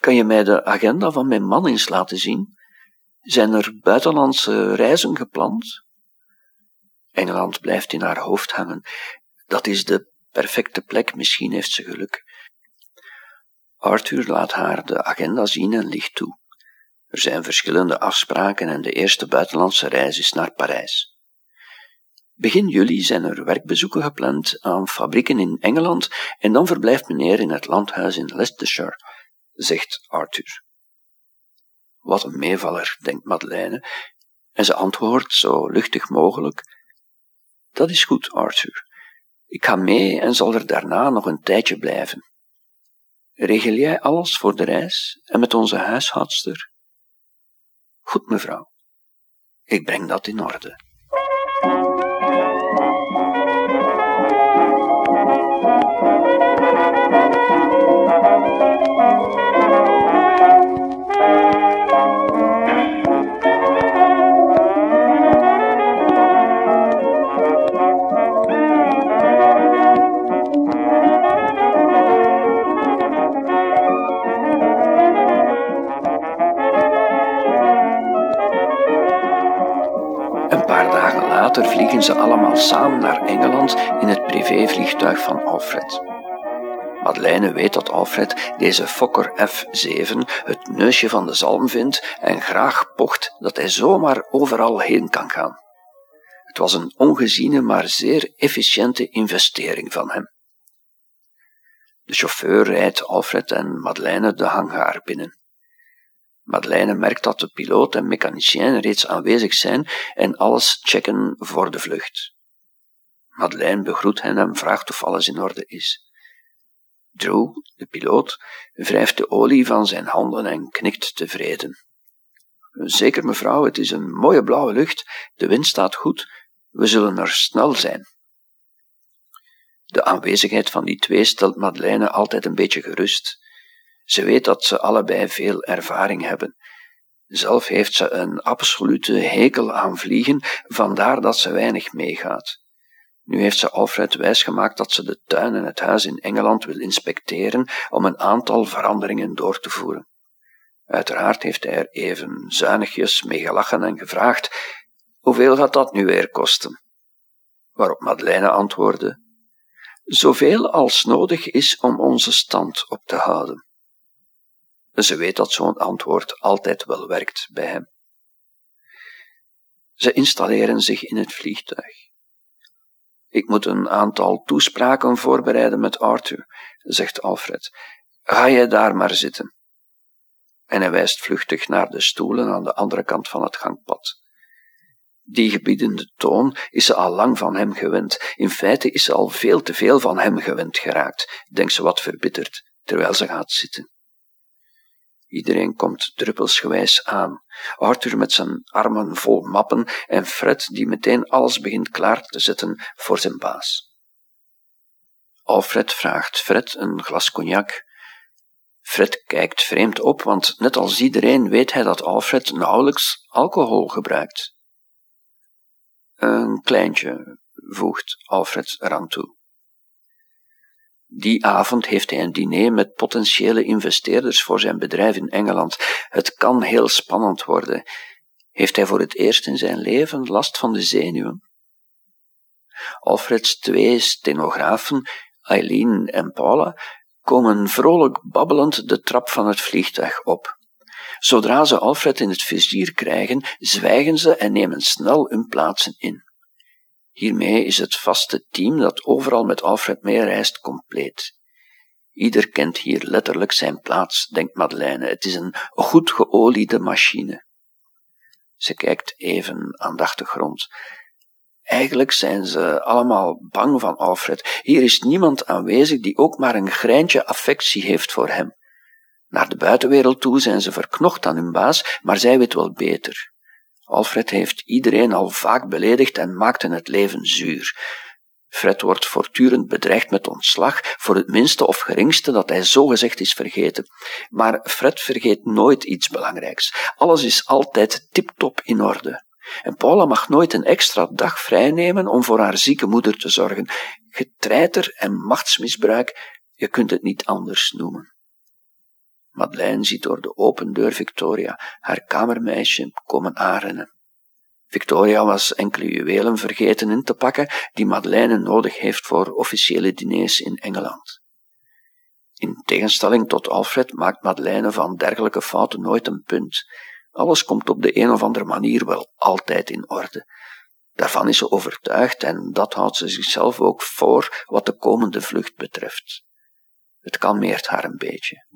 kan je mij de agenda van mijn man eens laten zien? Zijn er buitenlandse reizen gepland? Engeland blijft in haar hoofd hangen. Dat is de perfecte plek, misschien heeft ze geluk. Arthur laat haar de agenda zien en ligt toe. Er zijn verschillende afspraken en de eerste buitenlandse reis is naar Parijs. Begin juli zijn er werkbezoeken gepland aan fabrieken in Engeland en dan verblijft meneer in het landhuis in Leicestershire, zegt Arthur. Wat een meevaller, denkt Madeleine, en ze antwoordt zo luchtig mogelijk: Dat is goed, Arthur. Ik ga mee en zal er daarna nog een tijdje blijven. Regel jij alles voor de reis en met onze huishoudster? Goed, mevrouw. Ik breng dat in orde. Samen naar Engeland in het privévliegtuig van Alfred. Madeleine weet dat Alfred deze Fokker F7 het neusje van de zalm vindt en graag pocht dat hij zomaar overal heen kan gaan. Het was een ongeziene maar zeer efficiënte investering van hem. De chauffeur rijdt Alfred en Madeleine de hangaar binnen. Madeleine merkt dat de piloot en mechanicien reeds aanwezig zijn en alles checken voor de vlucht. Madeleine begroet hen en vraagt of alles in orde is. Drew, de piloot, wrijft de olie van zijn handen en knikt tevreden. Zeker, mevrouw, het is een mooie blauwe lucht, de wind staat goed, we zullen er snel zijn. De aanwezigheid van die twee stelt Madeleine altijd een beetje gerust. Ze weet dat ze allebei veel ervaring hebben. Zelf heeft ze een absolute hekel aan vliegen, vandaar dat ze weinig meegaat. Nu heeft ze Alfred wijsgemaakt dat ze de tuin en het huis in Engeland wil inspecteren om een aantal veranderingen door te voeren. Uiteraard heeft hij er even zuinigjes mee gelachen en gevraagd: Hoeveel gaat dat nu weer kosten? Waarop Madeleine antwoordde: Zoveel als nodig is om onze stand op te houden. Ze weet dat zo'n antwoord altijd wel werkt bij hem. Ze installeren zich in het vliegtuig. Ik moet een aantal toespraken voorbereiden met Arthur, zegt Alfred. Ga jij daar maar zitten. En hij wijst vluchtig naar de stoelen aan de andere kant van het gangpad. Die gebiedende toon is ze al lang van hem gewend. In feite is ze al veel te veel van hem gewend geraakt, denkt ze wat verbitterd, terwijl ze gaat zitten. Iedereen komt druppelsgewijs aan. Arthur met zijn armen vol mappen en Fred die meteen alles begint klaar te zetten voor zijn baas. Alfred vraagt Fred een glas cognac. Fred kijkt vreemd op, want net als iedereen weet hij dat Alfred nauwelijks alcohol gebruikt. Een kleintje, voegt Alfred eraan toe. Die avond heeft hij een diner met potentiële investeerders voor zijn bedrijf in Engeland. Het kan heel spannend worden. Heeft hij voor het eerst in zijn leven last van de zenuwen? Alfreds twee stenografen, Eileen en Paula, komen vrolijk babbelend de trap van het vliegtuig op. Zodra ze Alfred in het vizier krijgen, zwijgen ze en nemen snel hun plaatsen in. Hiermee is het vaste team dat overal met Alfred meereist compleet. Ieder kent hier letterlijk zijn plaats, denkt Madeleine. Het is een goed geoliede machine. Ze kijkt even aandachtig rond. Eigenlijk zijn ze allemaal bang van Alfred. Hier is niemand aanwezig die ook maar een greintje affectie heeft voor hem. Naar de buitenwereld toe zijn ze verknocht aan hun baas, maar zij weet wel beter. Alfred heeft iedereen al vaak beledigd en maakte het leven zuur. Fred wordt voortdurend bedreigd met ontslag voor het minste of geringste dat hij zogezegd is vergeten. Maar Fred vergeet nooit iets belangrijks. Alles is altijd tiptop in orde. En Paula mag nooit een extra dag vrijnemen om voor haar zieke moeder te zorgen. Getreiter en machtsmisbruik, je kunt het niet anders noemen. Madeleine ziet door de open deur Victoria, haar kamermeisje, komen aanrennen. Victoria was enkele juwelen vergeten in te pakken die Madeleine nodig heeft voor officiële diners in Engeland. In tegenstelling tot Alfred maakt Madeleine van dergelijke fouten nooit een punt. Alles komt op de een of andere manier wel altijd in orde. Daarvan is ze overtuigd en dat houdt ze zichzelf ook voor wat de komende vlucht betreft. Het kalmeert haar een beetje.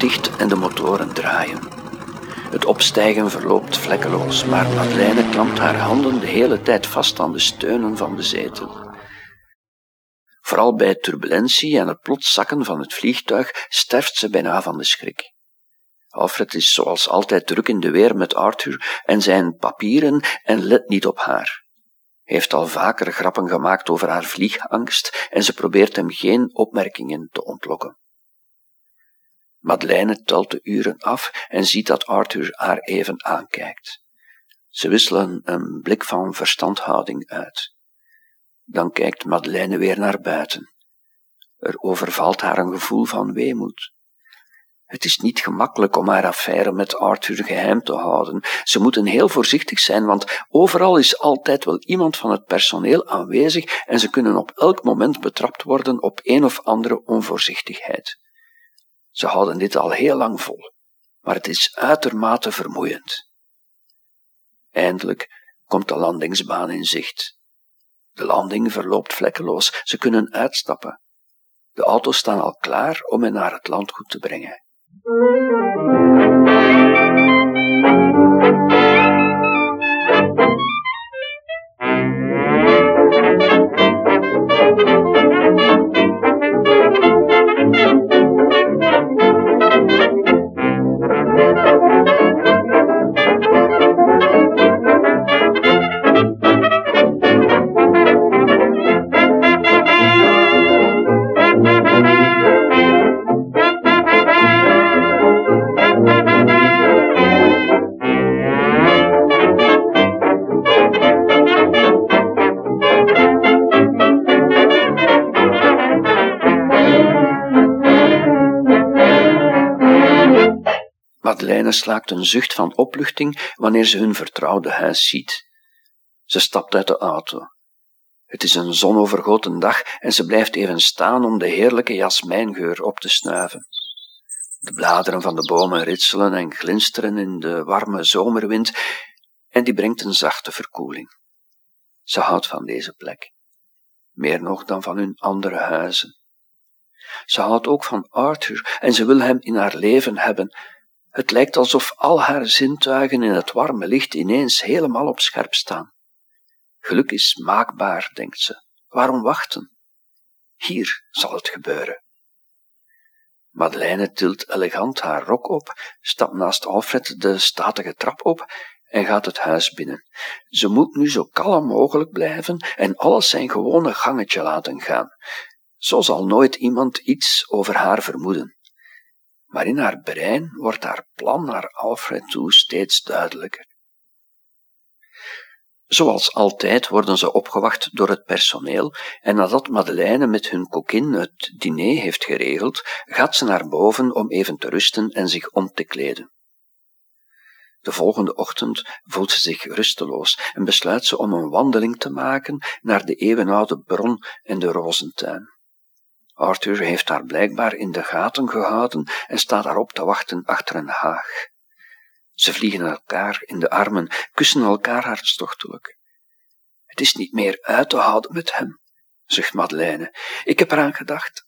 Dicht en de motoren draaien. Het opstijgen verloopt vlekkeloos, maar Madeleine klampt haar handen de hele tijd vast aan de steunen van de zetel. Vooral bij turbulentie en het plots zakken van het vliegtuig sterft ze bijna van de schrik. Alfred is zoals altijd druk in de weer met Arthur en zijn papieren en let niet op haar. Hij heeft al vaker grappen gemaakt over haar vliegangst en ze probeert hem geen opmerkingen te ontlokken. Madeleine telt de uren af en ziet dat Arthur haar even aankijkt. Ze wisselen een blik van verstandhouding uit. Dan kijkt Madeleine weer naar buiten. Er overvalt haar een gevoel van weemoed. Het is niet gemakkelijk om haar affaire met Arthur geheim te houden. Ze moeten heel voorzichtig zijn, want overal is altijd wel iemand van het personeel aanwezig en ze kunnen op elk moment betrapt worden op een of andere onvoorzichtigheid. Ze houden dit al heel lang vol, maar het is uitermate vermoeiend. Eindelijk komt de landingsbaan in zicht. De landing verloopt vlekkeloos, ze kunnen uitstappen. De auto's staan al klaar om hen naar het landgoed te brengen. Madeleine slaakt een zucht van opluchting wanneer ze hun vertrouwde huis ziet. Ze stapt uit de auto. Het is een zonovergoten dag en ze blijft even staan om de heerlijke jasmijngeur op te snuiven. De bladeren van de bomen ritselen en glinsteren in de warme zomerwind en die brengt een zachte verkoeling. Ze houdt van deze plek, meer nog dan van hun andere huizen. Ze houdt ook van Arthur en ze wil hem in haar leven hebben. Het lijkt alsof al haar zintuigen in het warme licht ineens helemaal op scherp staan. Geluk is maakbaar, denkt ze. Waarom wachten? Hier zal het gebeuren. Madeleine tilt elegant haar rok op, stapt naast Alfred de statige trap op en gaat het huis binnen. Ze moet nu zo kalm mogelijk blijven en alles zijn gewone gangetje laten gaan. Zo zal nooit iemand iets over haar vermoeden. Maar in haar brein wordt haar plan naar Alfred toe steeds duidelijker. Zoals altijd worden ze opgewacht door het personeel en nadat Madeleine met hun kokin het diner heeft geregeld, gaat ze naar boven om even te rusten en zich om te kleden. De volgende ochtend voelt ze zich rusteloos en besluit ze om een wandeling te maken naar de eeuwenoude bron en de rozentuin. Arthur heeft haar blijkbaar in de gaten gehouden en staat daarop te wachten achter een haag. Ze vliegen elkaar in de armen, kussen elkaar hartstochtelijk. Het is niet meer uit te houden met hem, zegt Madeleine. Ik heb eraan gedacht.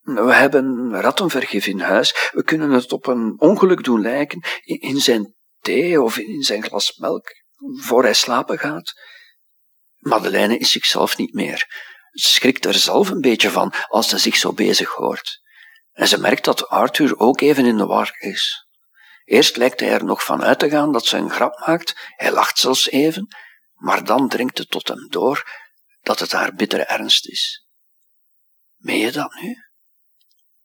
We hebben rattenvergif in huis. We kunnen het op een ongeluk doen lijken in zijn thee of in zijn glas melk, voor hij slapen gaat. Madeleine is zichzelf niet meer. Schrikt er zelf een beetje van als ze zich zo bezig hoort. En ze merkt dat Arthur ook even in de war is. Eerst lijkt hij er nog van uit te gaan dat ze een grap maakt, hij lacht zelfs even, maar dan dringt het tot hem door dat het haar bittere ernst is. Meen je dat nu?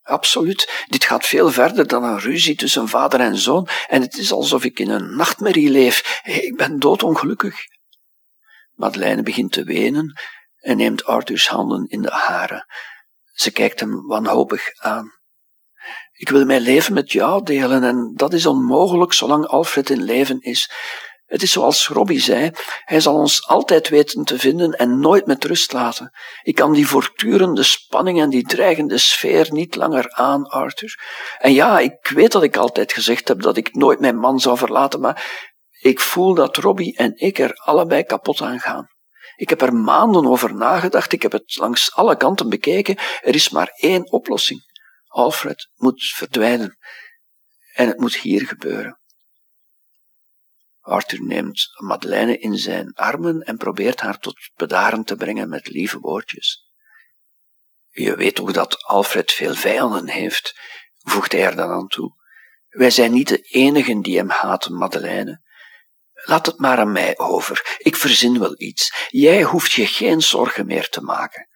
Absoluut, dit gaat veel verder dan een ruzie tussen vader en zoon en het is alsof ik in een nachtmerrie leef. Ik ben doodongelukkig. Madeleine begint te wenen en neemt Arthurs handen in de hare. Ze kijkt hem wanhopig aan. Ik wil mijn leven met jou delen en dat is onmogelijk zolang Alfred in leven is. Het is zoals Robbie zei, hij zal ons altijd weten te vinden en nooit met rust laten. Ik kan die voortdurende spanning en die dreigende sfeer niet langer aan, Arthur. En ja, ik weet dat ik altijd gezegd heb dat ik nooit mijn man zou verlaten, maar ik voel dat Robbie en ik er allebei kapot aan gaan. Ik heb er maanden over nagedacht, ik heb het langs alle kanten bekeken. Er is maar één oplossing. Alfred moet verdwijnen. En het moet hier gebeuren. Arthur neemt Madeleine in zijn armen en probeert haar tot bedaren te brengen met lieve woordjes. Je weet ook dat Alfred veel vijanden heeft, voegt hij er dan aan toe. Wij zijn niet de enigen die hem haten, Madeleine. Laat het maar aan mij over. Ik verzin wel iets. Jij hoeft je geen zorgen meer te maken.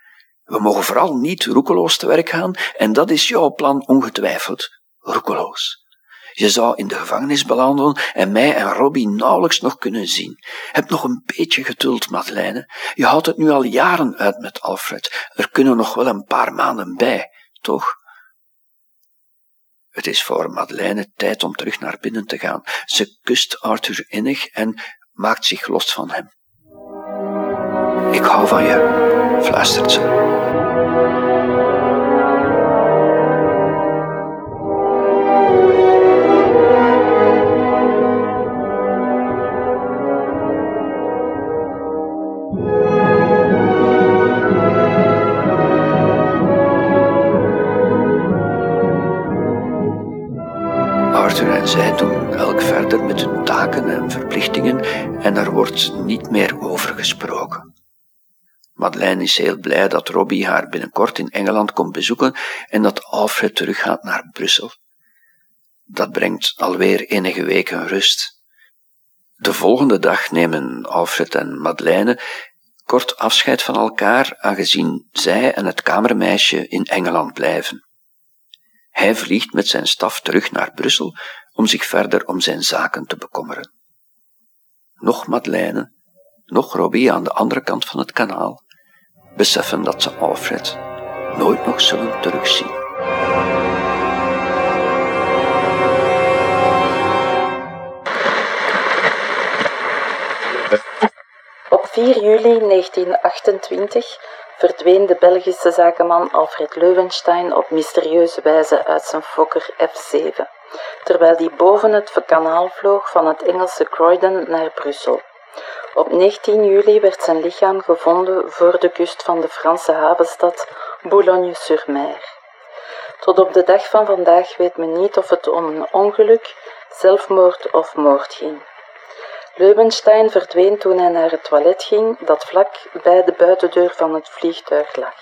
We mogen vooral niet roekeloos te werk gaan, en dat is jouw plan ongetwijfeld. Roekeloos. Je zou in de gevangenis belanden en mij en Robbie nauwelijks nog kunnen zien. Heb nog een beetje geduld, Madeleine. Je houdt het nu al jaren uit met Alfred. Er kunnen nog wel een paar maanden bij, toch? Het is voor Madeleine tijd om terug naar binnen te gaan. Ze kust Arthur innig en maakt zich los van hem. Ik hou van je, fluistert ze. Zij doen elk verder met hun taken en verplichtingen en er wordt niet meer over gesproken. Madeleine is heel blij dat Robbie haar binnenkort in Engeland komt bezoeken en dat Alfred teruggaat naar Brussel. Dat brengt alweer enige weken rust. De volgende dag nemen Alfred en Madeleine kort afscheid van elkaar, aangezien zij en het kamermeisje in Engeland blijven. Hij vliegt met zijn staf terug naar Brussel om zich verder om zijn zaken te bekommeren. Nog Madeleine, nog Robbie aan de andere kant van het kanaal beseffen dat ze Alfred nooit nog zullen terugzien. Op 4 juli 1928 verdween de Belgische zakenman Alfred Leuwenstein op mysterieuze wijze uit zijn Fokker F7 terwijl die boven het kanaal vloog van het Engelse Croydon naar Brussel. Op 19 juli werd zijn lichaam gevonden voor de kust van de Franse havenstad Boulogne-sur-Mer. Tot op de dag van vandaag weet men niet of het om een ongeluk, zelfmoord of moord ging. Leuwenstein verdween toen hij naar het toilet ging dat vlak bij de buitendeur van het vliegtuig lag.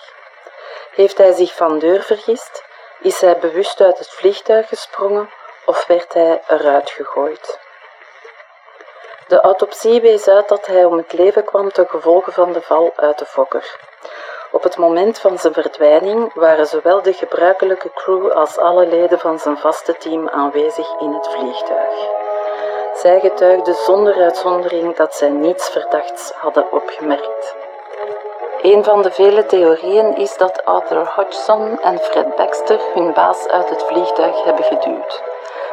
Heeft hij zich van deur vergist? Is hij bewust uit het vliegtuig gesprongen of werd hij eruit gegooid? De autopsie wees uit dat hij om het leven kwam ten gevolge van de val uit de fokker. Op het moment van zijn verdwijning waren zowel de gebruikelijke crew als alle leden van zijn vaste team aanwezig in het vliegtuig. Zij getuigden zonder uitzondering dat zij niets verdachts hadden opgemerkt. Een van de vele theorieën is dat Arthur Hodgson en Fred Baxter hun baas uit het vliegtuig hebben geduwd,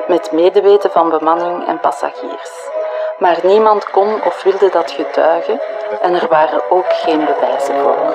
met medeweten van bemanning en passagiers. Maar niemand kon of wilde dat getuigen en er waren ook geen bewijzen voor.